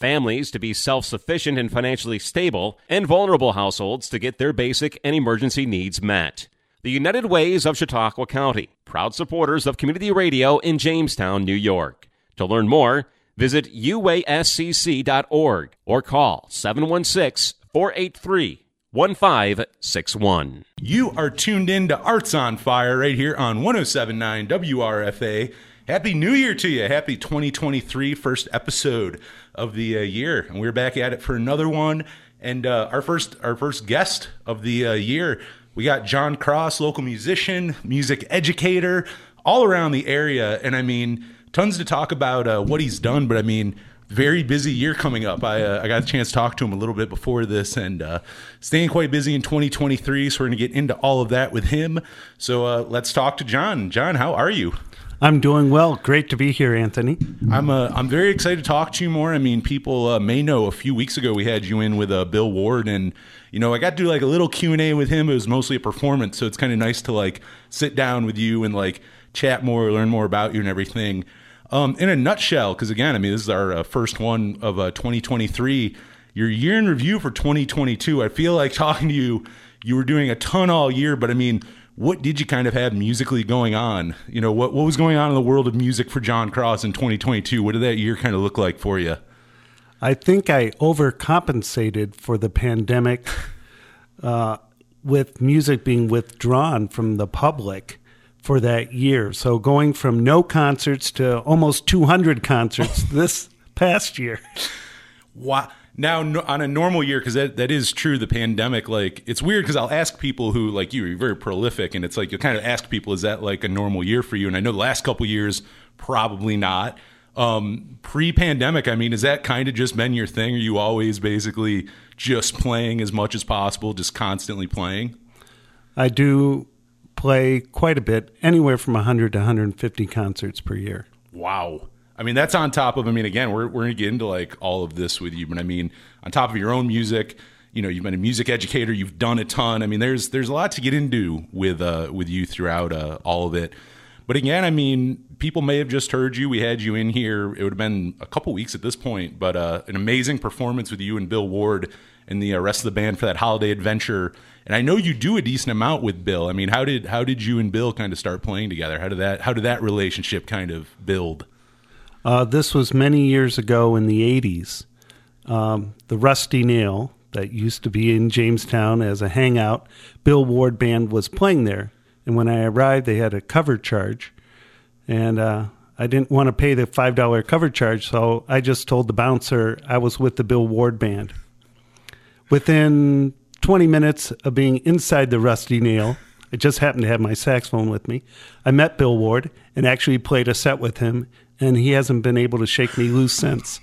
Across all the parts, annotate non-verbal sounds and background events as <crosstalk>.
families to be self sufficient and financially stable, and vulnerable households to get their basic and emergency needs met. The United Ways of Chautauqua County, proud supporters of community radio in Jamestown, New York. To learn more, visit uascc.org or call 716 483 1561. You are tuned in to Arts on Fire right here on 1079 WRFA. Happy New Year to you. Happy 2023 first episode of the uh, year. And we're back at it for another one. And uh, our first our first guest of the uh, year, we got John Cross, local musician, music educator, all around the area. And I mean, tons to talk about uh, what he's done, but I mean, very busy year coming up. I, uh, I got a chance to talk to him a little bit before this and uh, staying quite busy in 2023. So we're going to get into all of that with him. So uh, let's talk to John. John, how are you? I'm doing well. Great to be here, Anthony. I'm uh, I'm very excited to talk to you more. I mean, people uh, may know a few weeks ago we had you in with uh, Bill Ward, and you know I got to do like a little Q and A with him. It was mostly a performance, so it's kind of nice to like sit down with you and like chat more, learn more about you and everything. Um, in a nutshell, because again, I mean, this is our uh, first one of uh, 2023. Your year in review for 2022. I feel like <laughs> talking to you, you were doing a ton all year, but I mean what did you kind of have musically going on? You know, what what was going on in the world of music for John Cross in 2022? What did that year kind of look like for you? I think I overcompensated for the pandemic <laughs> uh, with music being withdrawn from the public for that year. So going from no concerts to almost 200 concerts <laughs> this past year. Wow. Now, no, on a normal year, because that, that is true, the pandemic, like, it's weird because I'll ask people who, like you, you're very prolific, and it's like, you kind of ask people, is that like a normal year for you? And I know the last couple years, probably not. Um, Pre pandemic, I mean, has that kind of just been your thing? Are you always basically just playing as much as possible, just constantly playing? I do play quite a bit, anywhere from 100 to 150 concerts per year. Wow. I mean, that's on top of, I mean, again, we're, we're going to get into like all of this with you, but I mean, on top of your own music, you know, you've been a music educator, you've done a ton. I mean, there's, there's a lot to get into with, uh, with you throughout, uh, all of it. But again, I mean, people may have just heard you. We had you in here. It would have been a couple weeks at this point, but uh, an amazing performance with you and Bill Ward and the uh, rest of the band for that holiday adventure. And I know you do a decent amount with Bill. I mean, how did how did you and Bill kind of start playing together? How did that how did that relationship kind of build? Uh, this was many years ago in the 80s. Um, the Rusty Nail, that used to be in Jamestown as a hangout, Bill Ward Band was playing there. And when I arrived, they had a cover charge. And uh, I didn't want to pay the $5 cover charge, so I just told the bouncer I was with the Bill Ward Band. Within 20 minutes of being inside the Rusty Nail, I just happened to have my saxophone with me. I met Bill Ward and actually played a set with him and he hasn't been able to shake me loose since.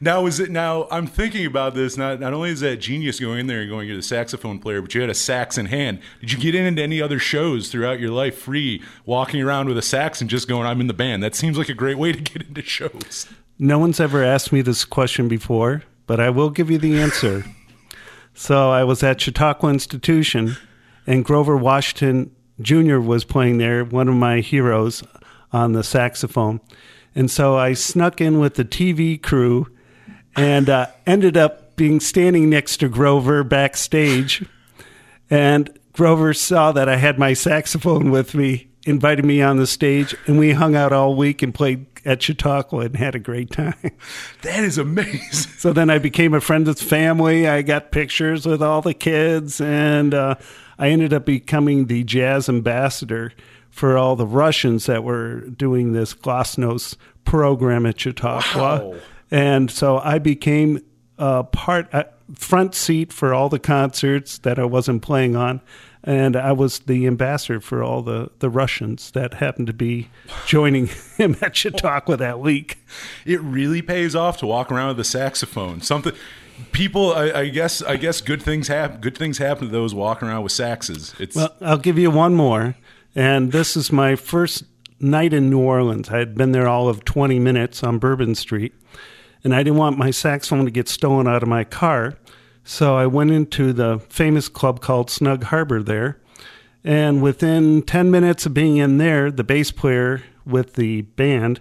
Now is it now? I'm thinking about this. Not not only is that genius going in there and going to the saxophone player, but you had a sax in hand. Did you get into any other shows throughout your life, free walking around with a sax and just going, "I'm in the band"? That seems like a great way to get into shows. No one's ever asked me this question before, but I will give you the answer. <laughs> so I was at Chautauqua Institution, and Grover Washington Jr. was playing there, one of my heroes on the saxophone. And so I snuck in with the TV crew and uh, ended up being standing next to Grover backstage. And Grover saw that I had my saxophone with me, invited me on the stage, and we hung out all week and played at Chautauqua and had a great time. That is amazing. So then I became a friend of the family. I got pictures with all the kids, and uh, I ended up becoming the jazz ambassador for all the Russians that were doing this Glasnost program at Chautauqua. Wow. And so I became a part, a front seat for all the concerts that I wasn't playing on. And I was the ambassador for all the, the Russians that happened to be <sighs> joining him at Chautauqua that week. It really pays off to walk around with a saxophone. Something people, I, I guess, I guess good things happen. Good things happen to those walking around with saxes. It's Well, I'll give you one more. And this is my first night in New Orleans. I had been there all of 20 minutes on Bourbon Street, and I didn't want my saxophone to get stolen out of my car. So I went into the famous club called Snug Harbor there. And within 10 minutes of being in there, the bass player with the band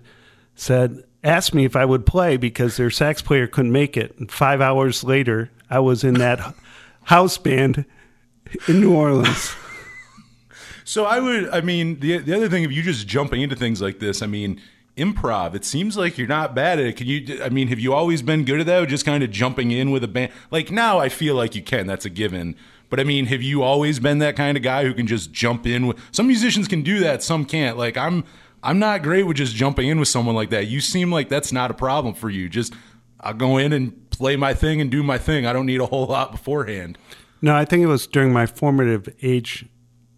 said, asked me if I would play because their sax player couldn't make it. And five hours later, I was in that <laughs> house band in New Orleans. So I would, I mean, the the other thing, if you just jumping into things like this, I mean, improv. It seems like you're not bad at it. Can you? I mean, have you always been good at that? Or just kind of jumping in with a band. Like now, I feel like you can. That's a given. But I mean, have you always been that kind of guy who can just jump in with? Some musicians can do that. Some can't. Like I'm, I'm not great with just jumping in with someone like that. You seem like that's not a problem for you. Just I'll go in and play my thing and do my thing. I don't need a whole lot beforehand. No, I think it was during my formative age,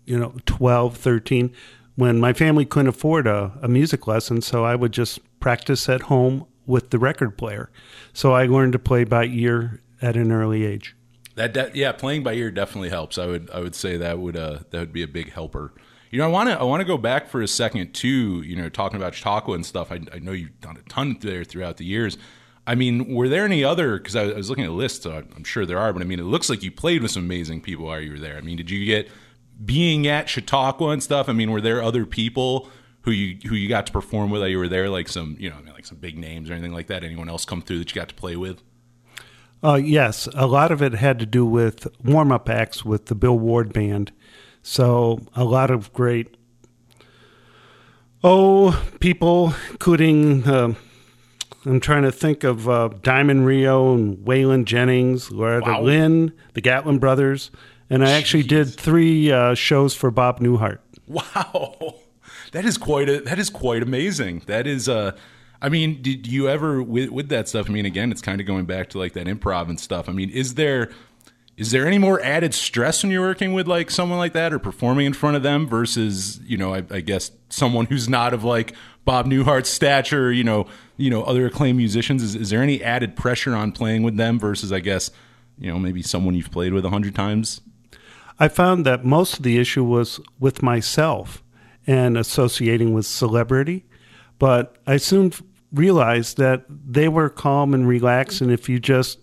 you know, 12, 13, when my family couldn't afford a, a music lesson. So I would just practice at home with the record player. So I learned to play by ear at an early age. That, de- yeah, playing by ear definitely helps. I would I would say that would uh that would be a big helper. You know, I want to I want to go back for a second too. You know, talking about Chautauqua and stuff. I, I know you've done a ton there throughout the years. I mean, were there any other? Because I, I was looking at a list, so I'm sure there are. But I mean, it looks like you played with some amazing people while you were there. I mean, did you get being at Chautauqua and stuff? I mean, were there other people who you who you got to perform with while you were there? Like some you know, I mean, like some big names or anything like that? Anyone else come through that you got to play with? Uh, yes, a lot of it had to do with warm up acts with the Bill Ward Band. So a lot of great, oh, people, including, uh, I'm trying to think of uh, Diamond Rio and Waylon Jennings, Loretta Wow. Lynn, the Gatlin Brothers. And I actually did three uh, shows for Bob Newhart. Wow, <laughs> that is quite a that is quite amazing. That is uh I mean, did you ever with with that stuff? I mean, again, it's kind of going back to like that improv and stuff. I mean, is there is there any more added stress when you're working with like someone like that or performing in front of them versus you know I, I guess someone who's not of like Bob Newhart's stature, you know, you know other acclaimed musicians? Is, is there any added pressure on playing with them versus I guess you know maybe someone you've played with a hundred times? I found that most of the issue was with myself and associating with celebrity, but I soon realized that they were calm and relaxed, and if you just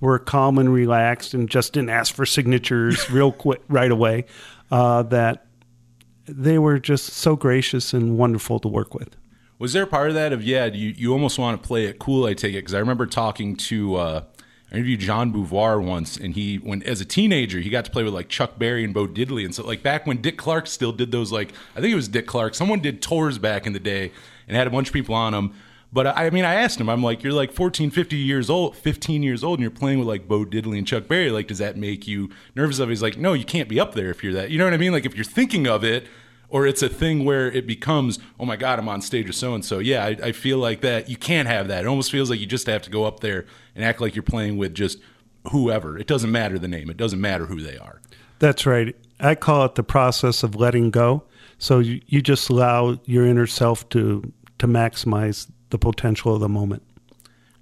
were calm and relaxed and just didn't ask for signatures <laughs> real quick right away, uh, that they were just so gracious and wonderful to work with. Was there a part of that of yeah, you you almost want to play it cool? I take it because I remember talking to uh, I interviewed John Beauvoir once, and he when as a teenager he got to play with like Chuck Berry and Bo Diddley, and so like back when Dick Clark still did those like I think it was Dick Clark, someone did tours back in the day and had a bunch of people on them. But I I mean, I asked him, I'm like, you're like 14, 50 years old, 15 years old, and you're playing with like Bo Diddley and Chuck Berry. Like, does that make you nervous of? He's like, no, you can't be up there if you're that. You know what I mean? Like, if you're thinking of it, or it's a thing where it becomes, oh my God, I'm on stage with so and so. Yeah, I, I feel like that. You can't have that. It almost feels like you just have to go up there and act like you're playing with just whoever. It doesn't matter the name, it doesn't matter who they are. That's right. I call it the process of letting go. So you, you just allow your inner self to to maximize the potential of the moment.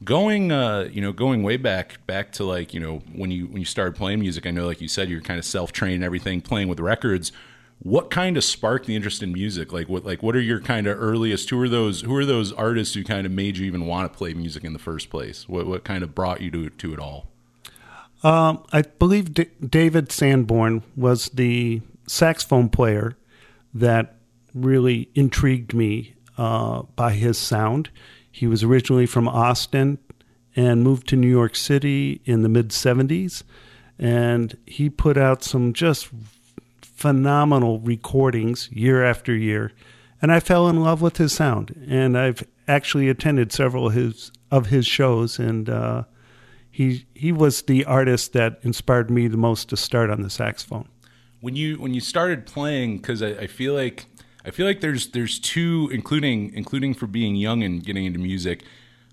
going uh you know going way back back to like you know when you when you started playing music i know like you said you're kind of self-trained and everything playing with records what kind of sparked the interest in music like what like what are your kind of earliest who are those who are those artists who kind of made you even want to play music in the first place what what kind of brought you to to it all Um, I believe D- David Sanborn was the saxophone player that really intrigued me uh, by his sound. He was originally from Austin and moved to New York City in the mid 70s. And he put out some just phenomenal recordings year after year. And I fell in love with his sound. And I've actually attended several of his, of his shows. And uh, he he was the artist that inspired me the most to start on the saxophone. when you when you started playing because I, I feel like I feel like there's there's two including including for being young and getting into music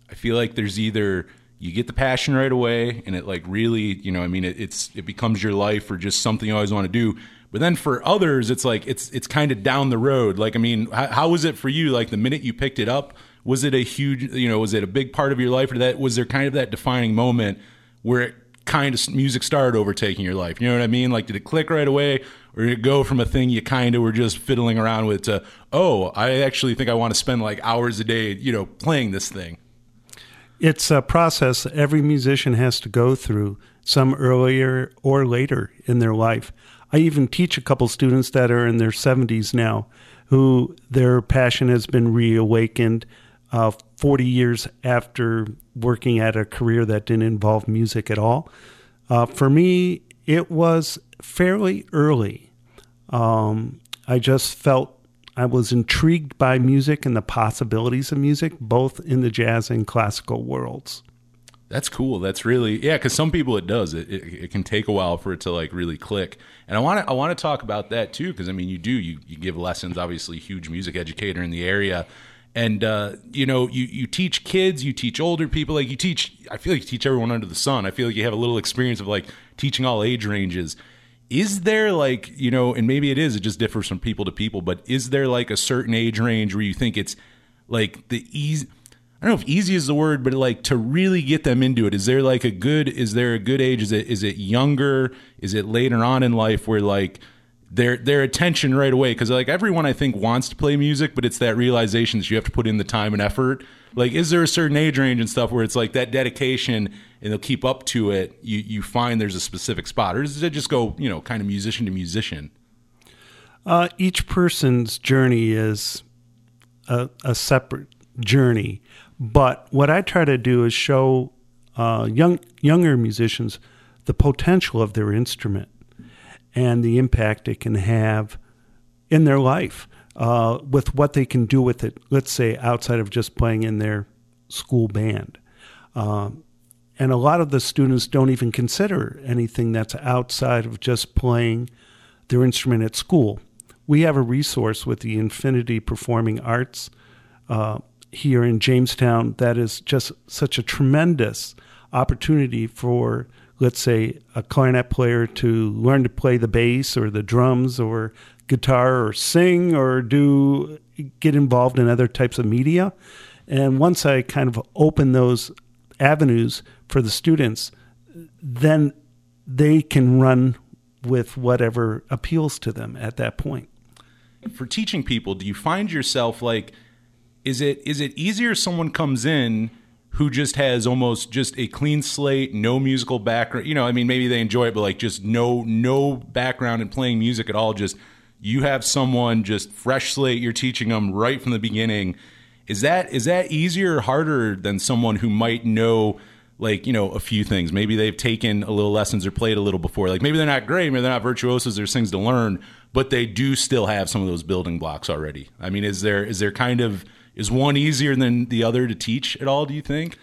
I feel like there's either you get the passion right away and it like really you know I mean it, it's it becomes your life or just something you always want to do but then for others it's like it's it's kind of down the road like I mean how, how was it for you like the minute you picked it up was it a huge you know was it a big part of your life or that was there kind of that defining moment where it kind of music started overtaking your life? You know what I mean? Like, did it click right away, or did it go from a thing you kind of were just fiddling around with to, oh, I actually think I want to spend like hours a day, you know, playing this thing? It's a process that every musician has to go through, some earlier or later in their life. I even teach a couple students that are in their 70s now who their passion has been reawakened uh, 40 years after working at a career that didn't involve music at all. Uh, for me, it was fairly early. Um, I just felt I was intrigued by music and the possibilities of music, both in the jazz and classical worlds. That's cool. That's really yeah. Because some people it does. It, it, it can take a while for it to like really click. And I want to I want to talk about that too. Because I mean, you do you you give lessons. Obviously, huge music educator in the area, and uh, you know you you teach kids, you teach older people. Like you teach. I feel like you teach everyone under the sun. I feel like you have a little experience of like teaching all age ranges. Is there like you know, and maybe it is. It just differs from people to people. But is there like a certain age range where you think it's like the easy I don't know if easy is the word, but like to really get them into it. Is there like a good? Is there a good age? Is it is it younger? Is it later on in life where like their their attention right away? Because like everyone I think wants to play music, but it's that realization that you have to put in the time and effort. Like, is there a certain age range and stuff where it's like that dedication and they'll keep up to it? You you find there's a specific spot, or does it just go you know kind of musician to musician? Uh, each person's journey is a, a separate journey. But what I try to do is show uh, young younger musicians the potential of their instrument and the impact it can have in their life uh, with what they can do with it. Let's say outside of just playing in their school band. Um, and a lot of the students don't even consider anything that's outside of just playing their instrument at school. We have a resource with the Infinity Performing Arts uh, here in Jamestown that is just such a tremendous opportunity for, let's say, a clarinet player to learn to play the bass or the drums or guitar or sing or do get involved in other types of media. And once I kind of open those avenues for the students, then they can run with whatever appeals to them at that point. For teaching people, do you find yourself like is it is it easier someone comes in who just has almost just a clean slate, no musical background. You know, I mean, maybe they enjoy it, but like just no no background in playing music at all. Just you have someone just fresh slate. You're teaching them right from the beginning. Is that is that easier or harder than someone who might know? like you know a few things maybe they've taken a little lessons or played a little before like maybe they're not great maybe they're not virtuosos there's things to learn but they do still have some of those building blocks already i mean is there is there kind of is one easier than the other to teach at all, do you think?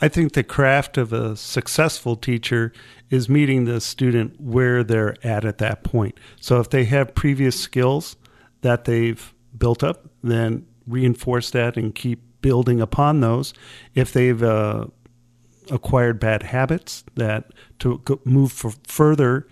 I think the craft of a successful teacher is meeting the student where they're at at that point. So if they have previous skills that they've built up, then reinforce that and keep building upon those. If they've uh, acquired bad habits, that to move further,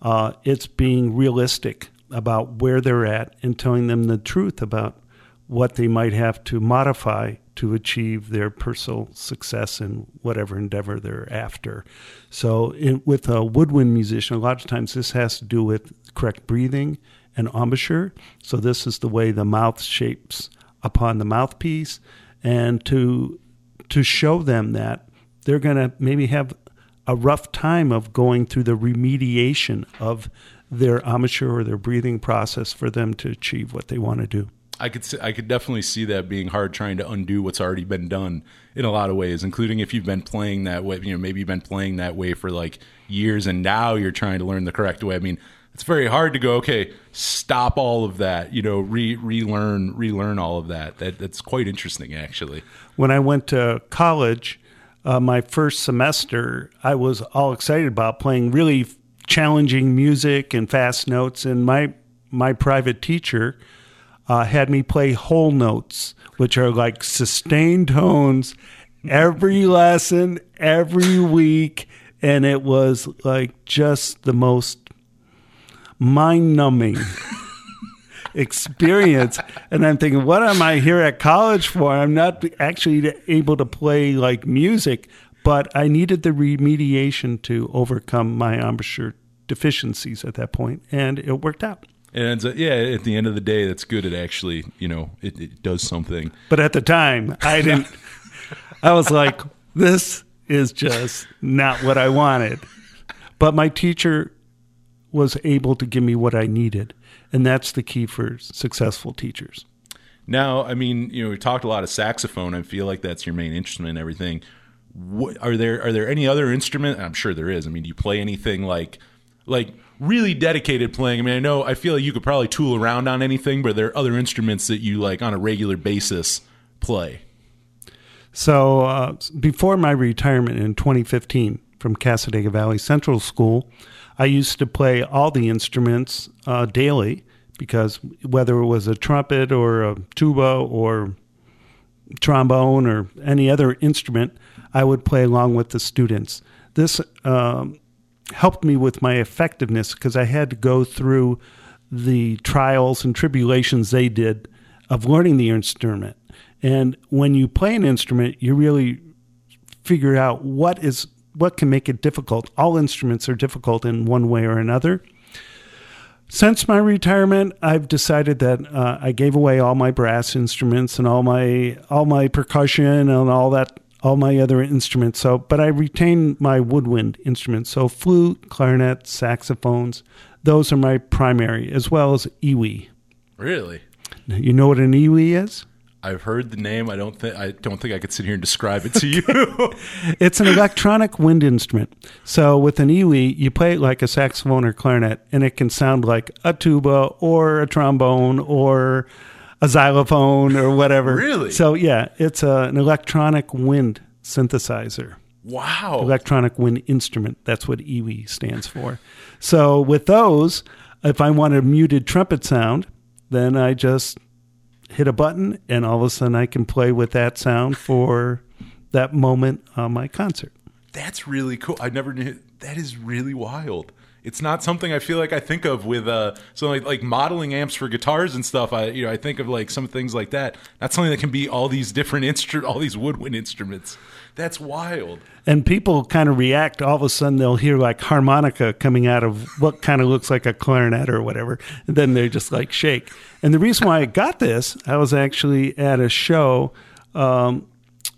uh, it's being realistic about where they're at and telling them the truth about what they might have to modify to achieve their personal success in whatever endeavor they're after. So, in, with a woodwind musician, a lot of times this has to do with correct breathing and embouchure. So, this is the way the mouth shapes upon the mouthpiece, and to to show them that they're going to maybe have a rough time of going through the remediation of their embouchure or their breathing process for them to achieve what they want to do. I could I could definitely see that being hard trying to undo what's already been done in a lot of ways, including if you've been playing that way. You know, maybe you've been playing that way for like years, and now you're trying to learn the correct way. I mean, it's very hard to go. Okay, stop all of that. You know, re relearn relearn all of that. That that's quite interesting, actually. When I went to college, uh, my first semester, I was all excited about playing really challenging music and fast notes, and my my private teacher uh, had me play whole notes, which are like sustained tones every lesson, every week. And it was like just the most mind numbing <laughs> experience. And I'm thinking, what am I here at college for? I'm not actually able to play like music, but I needed the remediation to overcome my embouchure deficiencies at that point, and it worked out. And uh, yeah, at the end of the day, that's good. It actually, you know, it, it does something. But at the time, I didn't. <laughs> I was like, this is just not what I wanted. But my teacher was able to give me what I needed. And that's the key for successful teachers. Now, I mean, you know, we talked a lot of saxophone. I feel like that's your main instrument and everything. What, are there are there any other instrument? I'm sure there is. I mean, do you play anything like like really dedicated playing? I mean, I know I feel like you could probably tool around on anything, but there are other instruments that you like on a regular basis play. So uh, before my retirement in 2015 from Cassadaga Valley Central School, I used to play all the instruments uh, daily because whether it was a trumpet or a tuba or trombone or any other instrument, I would play along with the students. This um, helped me with my effectiveness because I had to go through the trials and tribulations they did of learning the instrument. And when you play an instrument, you really figure out what is what can make it difficult. All instruments are difficult in one way or another. Since my retirement, I've decided that uh, I gave away all my brass instruments and all my all my percussion and all that all my other instruments. So, but I retain my woodwind instruments. So, flute, clarinet, saxophones. Those are my primary, as well as EWI. Really? You know what an EWI is? I've heard the name. I don't think I don't think I could sit here and describe it to <laughs> you. <laughs> it's an electronic wind instrument. So with an EWI, you play it like a saxophone or clarinet, and it can sound like a tuba or a trombone or a xylophone or whatever. Really? So yeah, it's a, an electronic wind synthesizer. Wow. Electronic wind instrument. That's what EWI stands for. So with those, if I want a muted trumpet sound, then I just hit a button and all of a sudden I can play with that sound for that moment on my concert. That's really cool. I never knew that is really wild. It's not something I feel like I think of with uh so like like modeling amps for guitars and stuff. I you know I think of like some things like that. That's something that can be all these different instru- all these woodwind instruments. That's wild. And people kind of react. All of a sudden, they'll hear like harmonica coming out of what kind of looks like a clarinet or whatever. And then they just like shake. And the reason why I got this, I was actually at a show, um,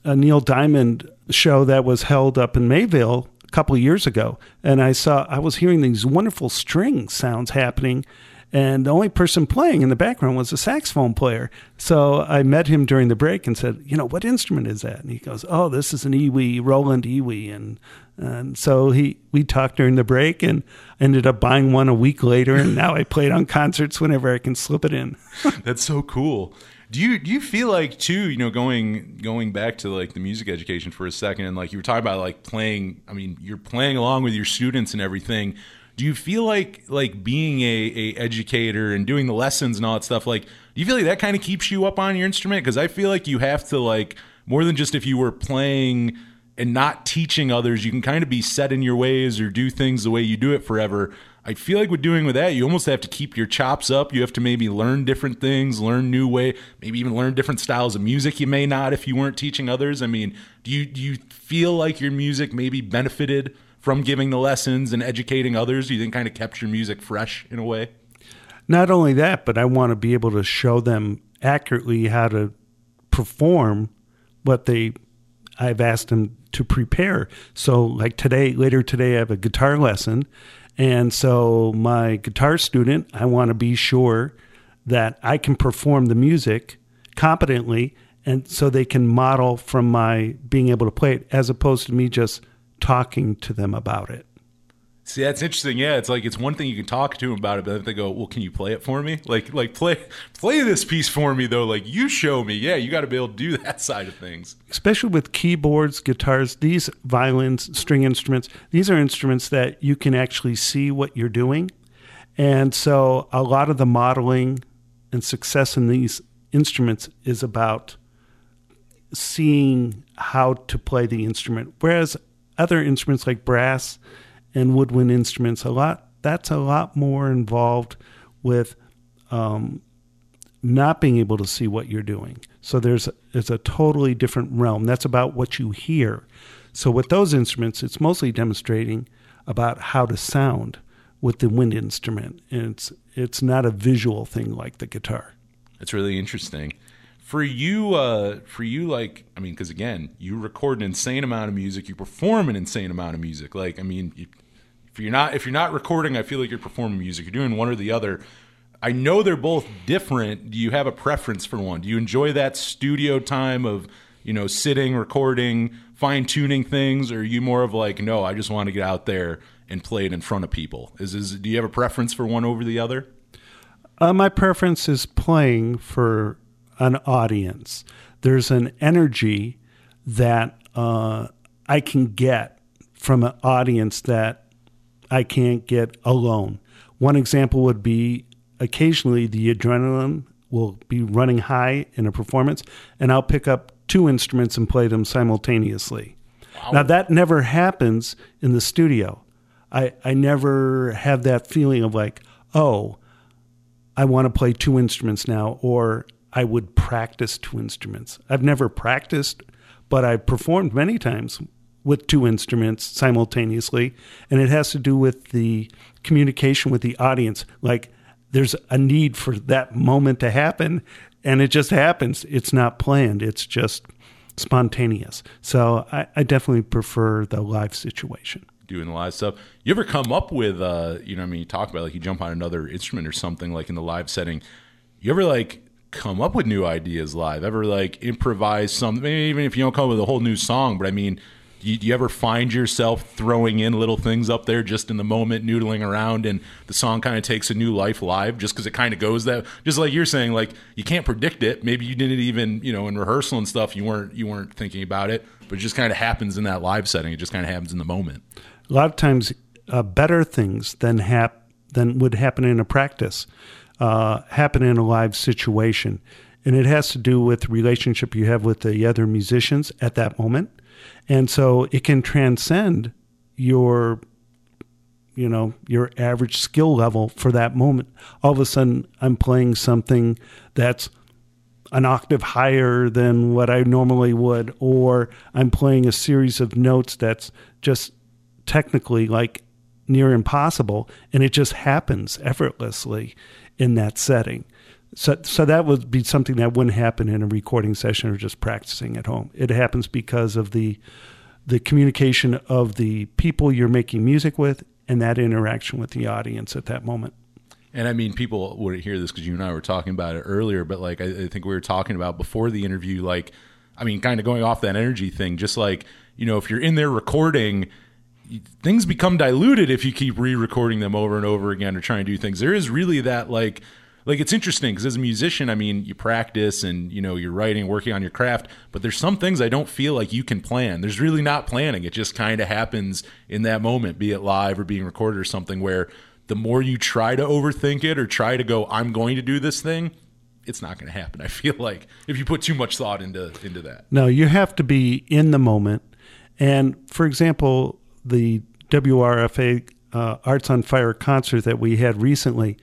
a Neil Diamond show that was held up in Mayville a couple of years ago. And I saw, I was hearing these wonderful string sounds happening and the only person playing in the background was a saxophone player. So I met him during the break and said, "You know, what instrument is that?" And he goes, "Oh, this is an EWI, Roland EWI." And and so he we talked during the break and ended up buying one a week later, and now I play it on concerts whenever I can slip it in. <laughs> That's so cool. Do you do you feel like too, you know, going going back to like the music education for a second and like you were talking about like playing, I mean, you're playing along with your students and everything. Do you feel like like being a, a educator and doing the lessons and all that stuff like do you feel like that kind of keeps you up on your instrument? Because i feel like you have to like more than just if you were playing and not teaching others you can kind of be set in your ways or do things the way you do it forever i feel like with doing with that you almost have to keep your chops up you have to maybe learn different things learn new way maybe even learn different styles of music you may not if you weren't teaching others i mean do you do you feel like your music maybe benefited from giving the lessons and educating others? You think kind of kept your music fresh in a way? Not only that, but I want to be able to show them accurately how to perform what they I've asked them to prepare. So like today, later today I have a guitar lesson and so my guitar student, I want to be sure that I can perform the music competently and so they can model from my being able to play it as opposed to me just talking to them about it. See, that's interesting. Yeah, it's like it's one thing you can talk to them about it, but they go, "Well, can you play it for me?" Like, like play play this piece for me, though. Like, you show me. Yeah, you got to be able to do <laughs> that side of things. Especially with keyboards, guitars, these violins, string instruments. These are instruments that you can actually see what you're doing, and so a lot of the modeling and success in these instruments is about seeing how to play the instrument. Whereas other instruments like brass and woodwind instruments, a lot that's a lot more involved with um, not being able to see what you're doing. So there's it's a totally different realm. That's about what you hear. So with those instruments, it's mostly demonstrating about how to sound with the wind instrument, and it's it's not a visual thing like the guitar. That's really interesting. For you, uh, for you, like I mean, because again, you record an insane amount of music, you perform an insane amount of music. Like I mean, you, if you're not if you're not recording, I feel like you're performing music. You're doing one or the other. I know they're both different. Do you have a preference for one? Do you enjoy that studio time of you know sitting, recording, fine tuning things, or are you more of like, no, I just want to get out there and play it in front of people? Is is do you have a preference for one over the other? Uh, my preference is playing for an audience. There's an energy that uh, I can get from an audience that I can't get alone. One example would be occasionally the adrenaline will be running high in a performance, and I'll pick up two instruments and play them simultaneously. Wow. Now, that never happens in the studio. I, I never have that feeling of like, oh, I want to play two instruments now, or I would practice two instruments. I've never practiced, but I've performed many times with two instruments simultaneously. And it has to do with the communication with the audience. Like there's a need for that moment to happen, and it just happens. It's not planned, it's just spontaneous. So I, I definitely prefer the live situation doing the live stuff. You ever come up with, uh, you know, I mean, you talk about like you jump on another instrument or something like in the live setting. You ever like come up with new ideas live? Ever like improvise something? Even if you don't come up with a whole new song, but I mean, do you, do you, ever find yourself throwing in little things up there just in the moment, noodling around, and the song kind of takes a new life live just because it kind of goes that? Just like you're saying, like you can't predict it. Maybe you didn't even, you know, in rehearsal and stuff, you weren't you weren't thinking about it, but it just kind of happens in that live setting. It just kind of happens in the moment. A lot of times, uh, better things than hap- than would happen in a practice uh, happen in a live situation. And it has to do with relationship you have with the other musicians at that moment. And so it can transcend your you know your average skill level for that moment all of a sudden i'm playing something that's an octave higher than what i normally would or i'm playing a series of notes that's just technically like near impossible and it just happens effortlessly in that setting. So, so that would be something that wouldn't happen in a recording session or just practicing at home. It happens because of the the communication of the people you're making music with and that interaction with the audience at that moment. And I mean, people wouldn't hear this because you and I were talking about it earlier, but like I, I think we were talking about before the interview, like, I mean, kind of going off that energy thing, just like, you know, if you're in there recording things become diluted if you keep re-recording them over and over again or trying to do things. There is really that like like it's interesting because as a musician, I mean, you practice and you know you're writing, working on your craft, but there's some things I don't feel like you can plan. There's really not planning; it just kind of happens in that moment, be it live or being recorded or something. Where the more you try to overthink it or try to go, "I'm going to do this thing," it's not going to happen. I feel like if you put too much thought into into that. No, you have to be in the moment. And for example, the WRFA uh, Arts on Fire concert that we had recently,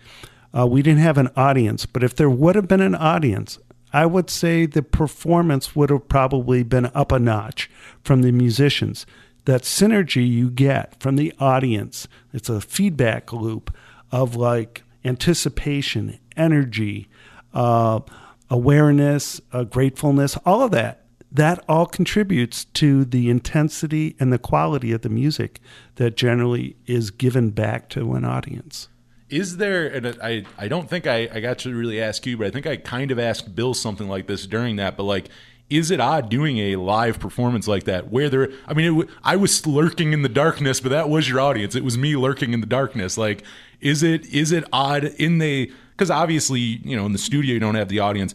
uh, we didn't have an audience. But if there would have been an audience, I would say the performance would have probably been up a notch from the musicians. That synergy you get from the audience, it's a feedback loop of like anticipation, energy, uh, awareness, uh, gratefulness, all of that that all contributes to the intensity and the quality of the music that generally is given back to an audience. Is there, and I, I don't think I, I got to really ask you, but I think I kind of asked Bill something like this during that, but like, is it odd doing a live performance like that where there i mean i was lurking in the darkness but that was your audience. It was me lurking in the darkness. Like is it is it odd in the because obviously you know in the studio you don't have the audience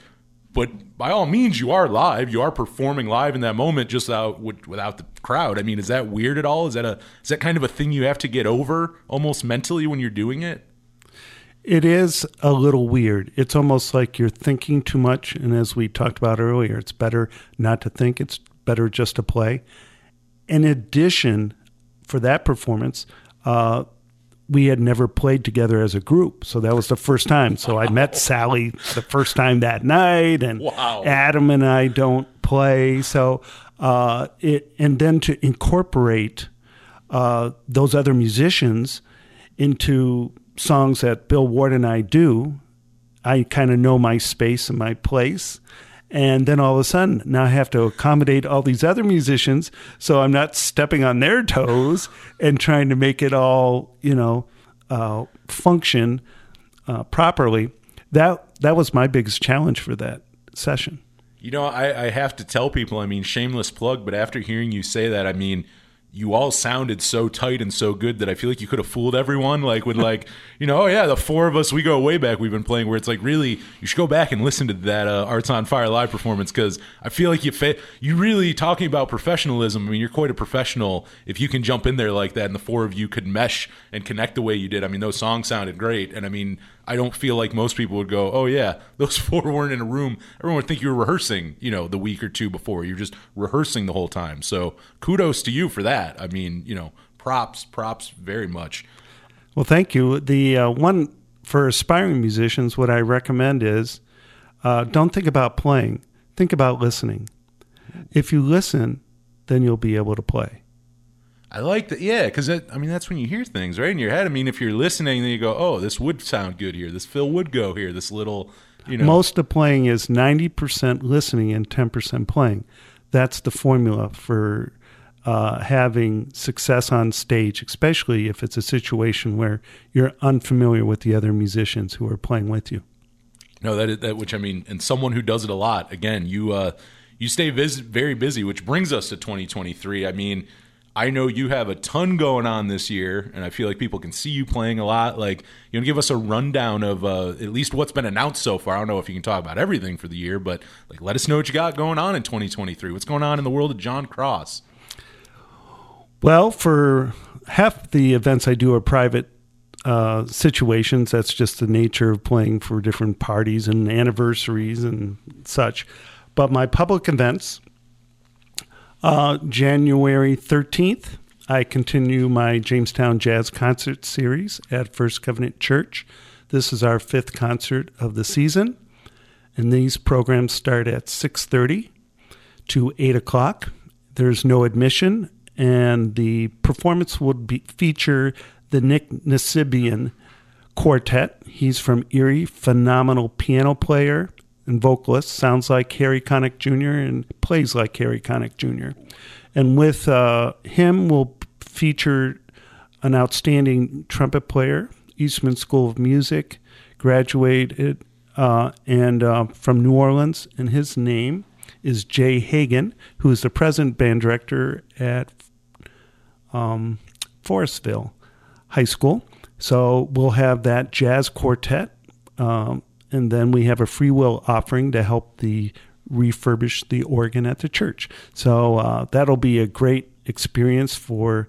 but by all means, you are live. You are performing live in that moment, just out without the crowd. I mean, is that weird at all? Is that a is that kind of a thing you have to get over almost mentally when you're doing it? It is a little weird. It's almost like you're thinking too much, and as we talked about earlier, it's better not to think. It's better just to play. In addition, for that performance, uh, we had never played together as a group. So that was the first time. So I met <laughs> Sally the first time that night, and wow. Adam and I don't play. So uh, it and then to incorporate uh, those other musicians into songs that Bill Ward and I do. I kind of know my space and my place. And then all of a sudden, now I have to accommodate all these other musicians. So I'm not stepping on their toes <laughs> and trying to make it all, you know, uh, function uh, properly. That that was my biggest challenge for that session. You know, I, I have to tell people. I mean, shameless plug, but after hearing you say that, I mean, you all sounded so tight and so good that I feel like you could have fooled everyone. Like with like, <laughs> you know, oh yeah, the four of us we go way back. We've been playing where it's like really you should go back and listen to that uh, Arts on Fire live performance because I feel like you fa- you really talking about professionalism. I mean, you're quite a professional if you can jump in there like that and the four of you could mesh and connect the way you did. I mean, those songs sounded great, and I mean, I don't feel like most people would go, "Oh yeah, those <laughs> four weren't in a room." Everyone would think you were rehearsing, you know, the week or two before. You're just rehearsing the whole time. So kudos to you for that. I mean, you know, props, props, very much. Well, thank you. The uh, one for aspiring musicians, what I recommend is uh, don't think about playing. Think about listening. If you listen, then you'll be able to play. I like that. Yeah, because I mean that's when you hear things right in your head. I mean, if you're listening, then you go, "Oh, this would sound good here. This fill would go here. This little, you know." Most of playing is ninety percent listening and ten percent playing. That's the formula for uh, having success on stage, especially if it's a situation where you're unfamiliar with the other musicians who are playing with you. No, that is, that which I mean, and someone who does it a lot. Again, you uh, you stay vis- very busy, which brings us to 2023. I mean I know you have a ton going on this year, and I feel like people can see you playing a lot. Like, you know, give us a rundown of uh, at least what's been announced so far. I don't know if you can talk about everything for the year, but like, let us know what you got going on in 2023. What's going on in the world of John Cross? Well, for half the events I do are private uh, situations. That's just the nature of playing for different parties and anniversaries and such. But my public events uh, January 13th, I continue my Jamestown Jazz Concert Series at First Covenant Church. This is our fifth concert of the season, and these programs start at 6.30 to 8 o'clock. There's no admission, and the performance will be, feature the Nick Nasibian Quartet. He's from Erie, phenomenal piano player, and vocalist, sounds like Harry Connick Jr. and plays like Harry Connick Jr. And with uh, him, we'll feature an outstanding trumpet player, Eastman School of Music, graduated uh, and uh, from New Orleans, and his name is Jay Hagan, who is the present band director at um, Forestville High School. So we'll have that jazz quartet. Um, and then we have a free will offering to help the refurbish the organ at the church. So uh, that'll be a great experience for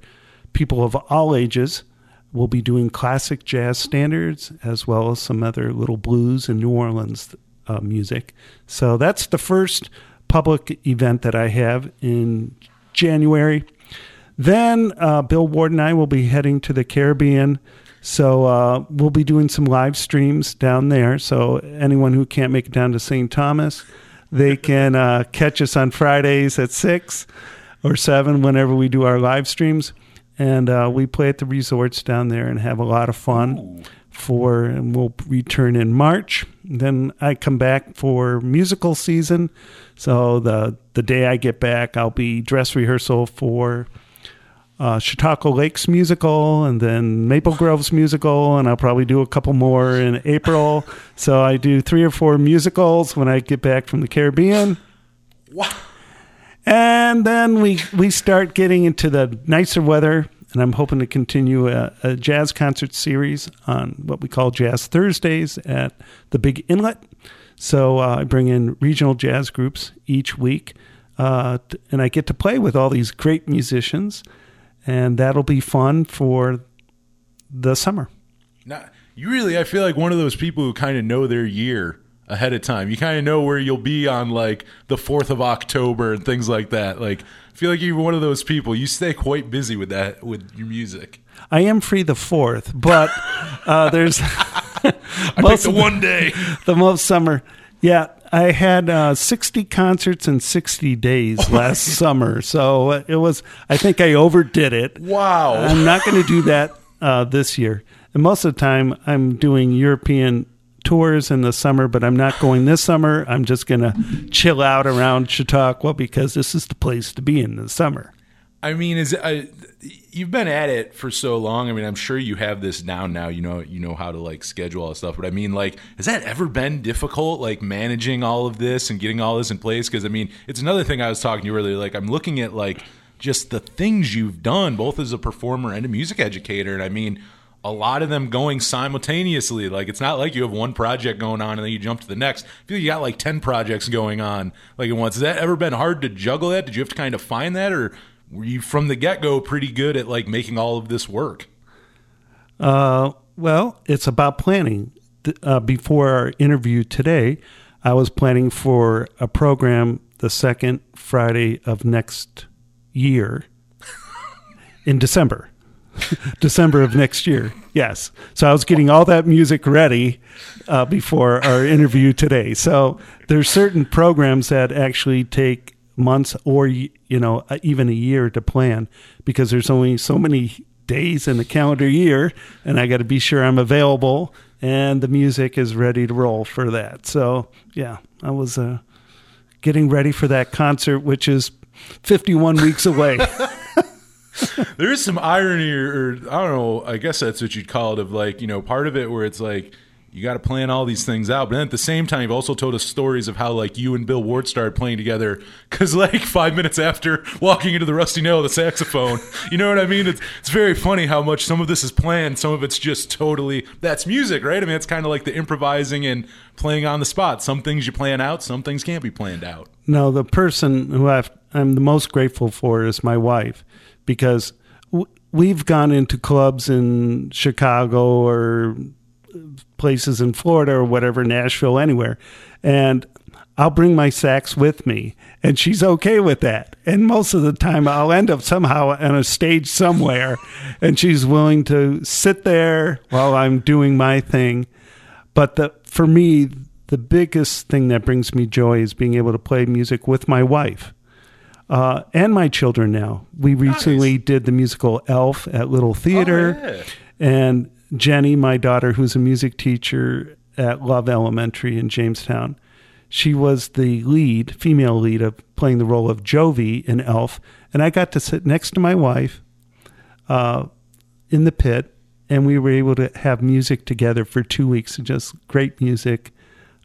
people of all ages. We'll be doing classic jazz standards as well as some other little blues and New Orleans uh, music. So that's the first public event that I have in January. Then uh, Bill Ward and I will be heading to the Caribbean so uh, we'll be doing some live streams down there. So anyone who can't make it down to St. Thomas, they <laughs> can uh, catch us on Fridays at six or seven whenever we do our live streams, and uh, we play at the resorts down there and have a lot of fun. For and we'll return in March. Then I come back for musical season. So the the day I get back, I'll be dress rehearsal for uh, Chautauqua Lakes musical and then Maple Groves musical, and I'll probably do a couple more in April. so I do three or four musicals when I get back from the Caribbean. Wow. And then we, we start getting into the nicer weather, and I'm hoping to continue a, a jazz concert series on what we call Jazz Thursdays at the Big Inlet. So uh, I bring in regional jazz groups each week, uh, and I get to play with all these great musicians and that'll be fun for the summer. Now, you really, I feel like one of those people who kind of know their year ahead of time. You kind of know where you'll be on like the 4th of October and things like that. Like, I feel like you're one of those people. You stay quite busy with that, with your music. I am free the 4th, but uh, there's. <laughs> I <laughs> picked the one day. <laughs> The most summer. Yeah. I had uh, 60 concerts in 60 days last summer. So uh, it was, I think I overdid it. Wow. I'm not going to do that uh, this year. And most of the time, I'm doing European tours in the summer, but I'm not going this summer. I'm just going to chill out around Chautauqua because this is the place to be in the summer. I mean, is uh, you've been at it for so long. I mean, I'm sure you have this down now. You know, you know how to like schedule all this stuff. But I mean, like, has that ever been difficult, like managing all of this and getting all this in place? Because I mean, it's another thing I was talking to you earlier. Like, I'm looking at like just the things you've done, both as a performer and a music educator, and I mean. A lot of them going simultaneously. Like it's not like you have one project going on and then you jump to the next. I feel like you got like ten projects going on like at once. Has that ever been hard to juggle that? Did you have to kind of find that, or were you from the get go pretty good at like making all of this work? Uh, well, it's about planning. Uh, before our interview today, I was planning for a program the second Friday of next year <laughs> in December. <laughs> December of next year. Yes. So I was getting all that music ready uh, before our interview today. So there's certain programs that actually take months or you know uh, even a year to plan because there's only so many days in the calendar year and I got to be sure I'm available and the music is ready to roll for that. So, yeah, I was uh, getting ready for that concert which is 51 weeks away. <laughs> there is some irony or, or I don't know, I guess that's what you'd call it of like, you know, part of it where it's like you got to plan all these things out. But then at the same time, you've also told us stories of how like you and Bill Ward started playing together because like five minutes after walking into the Rusty Nail a saxophone, you know what I mean? It's it's very funny how much some of this is planned, some of it's just totally that's music, right? I mean, it's kind of like the improvising and playing on the spot. Some things you plan out, some things can't be planned out. No, the person who I've, I'm the most grateful for is my wife because w- we've gone into clubs in Chicago or places in Florida or whatever, Nashville, anywhere. And I'll bring my sax with me, and she's okay with that. And most of the time, I'll end up somehow on a stage somewhere, and she's willing to sit there while I'm doing my thing. But the, for me, the biggest thing that brings me joy is being able to play music with my wife uh, and my children now. We recently did the musical Elf at Little Theater, Oh, yeah. and Jenny, my daughter, who's a music teacher at Love Elementary in Jamestown, she was the lead, female lead, of playing the role of Jovie in Elf, and I got to sit next to my wife uh, in the pit, and we were able to have music together for two weeks, just great music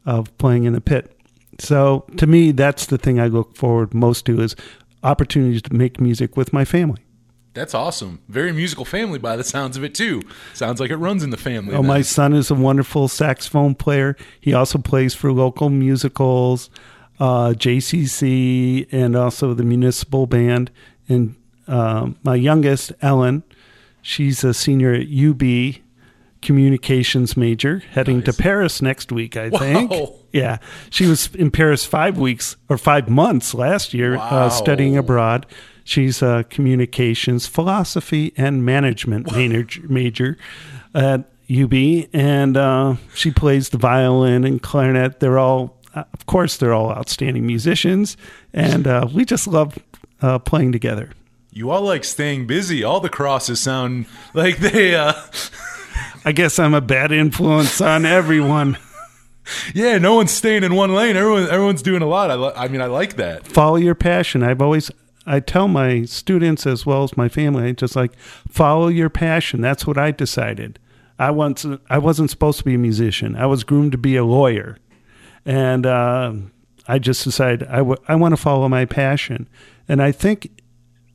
of playing in the pit. So to me, that's the thing I look forward most to is opportunities to make music with my family. That's awesome. Very musical family by the sounds of it too. Sounds like it runs in the family. Oh, then. my son is a wonderful saxophone player. He also plays for local musicals, uh, JCC, and also the municipal band. And um my youngest, Ellen, she's a senior at UB, communications major, heading to Paris next week, I think. Wow. Yeah, she was in Paris five weeks or five months last year, Wow. uh, studying abroad. She's a communications philosophy and management major, major at UB, and uh, she plays the violin and clarinet. They're all, uh, of course, they're all outstanding musicians, and uh, we just love uh, playing together. You all like staying busy. All the crosses sound like they uh <laughs> I guess I'm a bad influence on everyone. yeah, no one's staying in one lane. Everyone everyone's doing a lot. I I mean, I like that. follow your passion. I've always I tell my students as well as my family, just like follow your passion. That's what I decided. I once I wasn't supposed to be a musician. I was groomed to be a lawyer, and uh, I just decided I, w- I want to follow my passion. And I think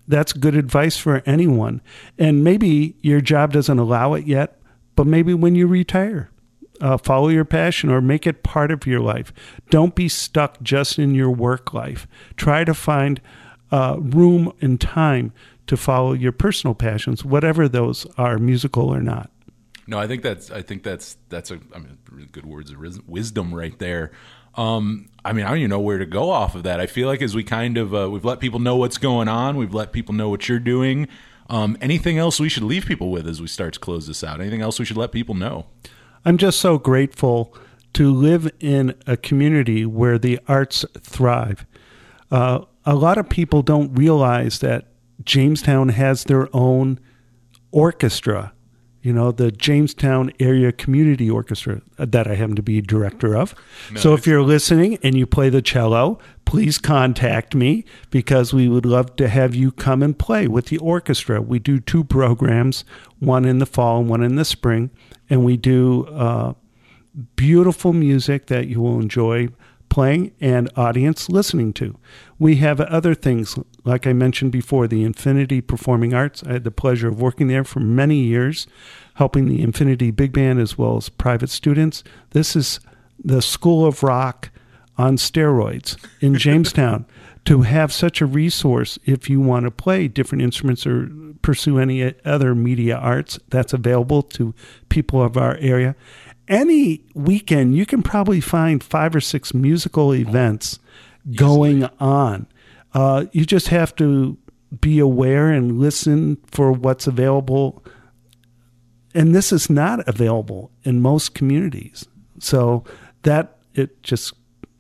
that's good advice for anyone. And maybe your job doesn't allow it yet, but maybe when you retire, uh, follow your passion or make it part of your life. Don't be stuck just in your work life. Try to find uh, room and time to follow your personal passions, whatever those are, musical or not. No, I think that's I think that's that's a I mean really good words of wisdom right there. Um, I mean, I don't even know where to go off of that. I feel like as we kind of uh, we've let people know what's going on, we've let people know what you're doing. Um, anything else we should leave people with as we start to close this out? Anything else we should let people know? I'm just so grateful to live in a community where the arts thrive. Uh, a lot of people don't realize that Jamestown has their own orchestra. You know, the Jamestown Area Community Orchestra that I happen to be director of. So if you're listening and you play the cello, please contact me because we would love to have you come and play with the orchestra. We do two programs, one in the fall and one in the spring, and we do uh, beautiful music that you will enjoy playing and audience listening to. We have other things, like I mentioned before, the Infinity Performing Arts. I had the pleasure of working there for many years, helping the Infinity Big Band as well as private students. This is the School of Rock on steroids in <laughs> Jamestown. to have such a resource if you want to play different instruments or pursue any other media arts that's available to people of our area any weekend you can probably find five or six musical events going on. Uh, you just have to be aware and listen for what's available. And this is not available in most communities. So that it just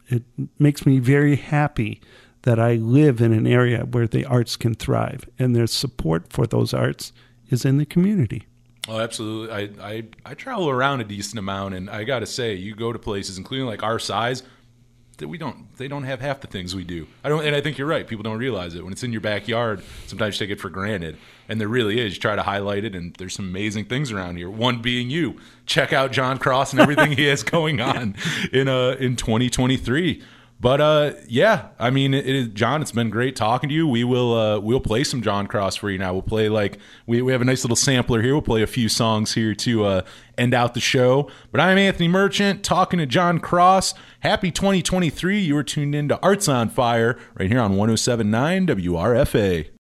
it makes me very happy that I live in an area where the arts can thrive and there's support for those arts is in the community. Oh, absolutely. I, I I travel around a decent amount, and I got to say, you go to places, including like our size, that we don't. They don't have half the things we do. I don't, and I think you're right. People don't realize it when it's in your backyard. Sometimes you take it for granted, and there really is. You try to highlight it, and there's some amazing things around here. One being you. Check out John Cross and everything he has <laughs> going on in uh in 2023. But uh, yeah, I mean, it is, John. It's been great talking to you. We will uh, we'll play some John Cross for you now. We'll play like we, we have a nice little sampler here. We'll play a few songs here to uh, end out the show. But I'm Anthony Merchant talking to John Cross. Happy 2023. You are tuned in to Arts on Fire right here on 107.9 WRFA.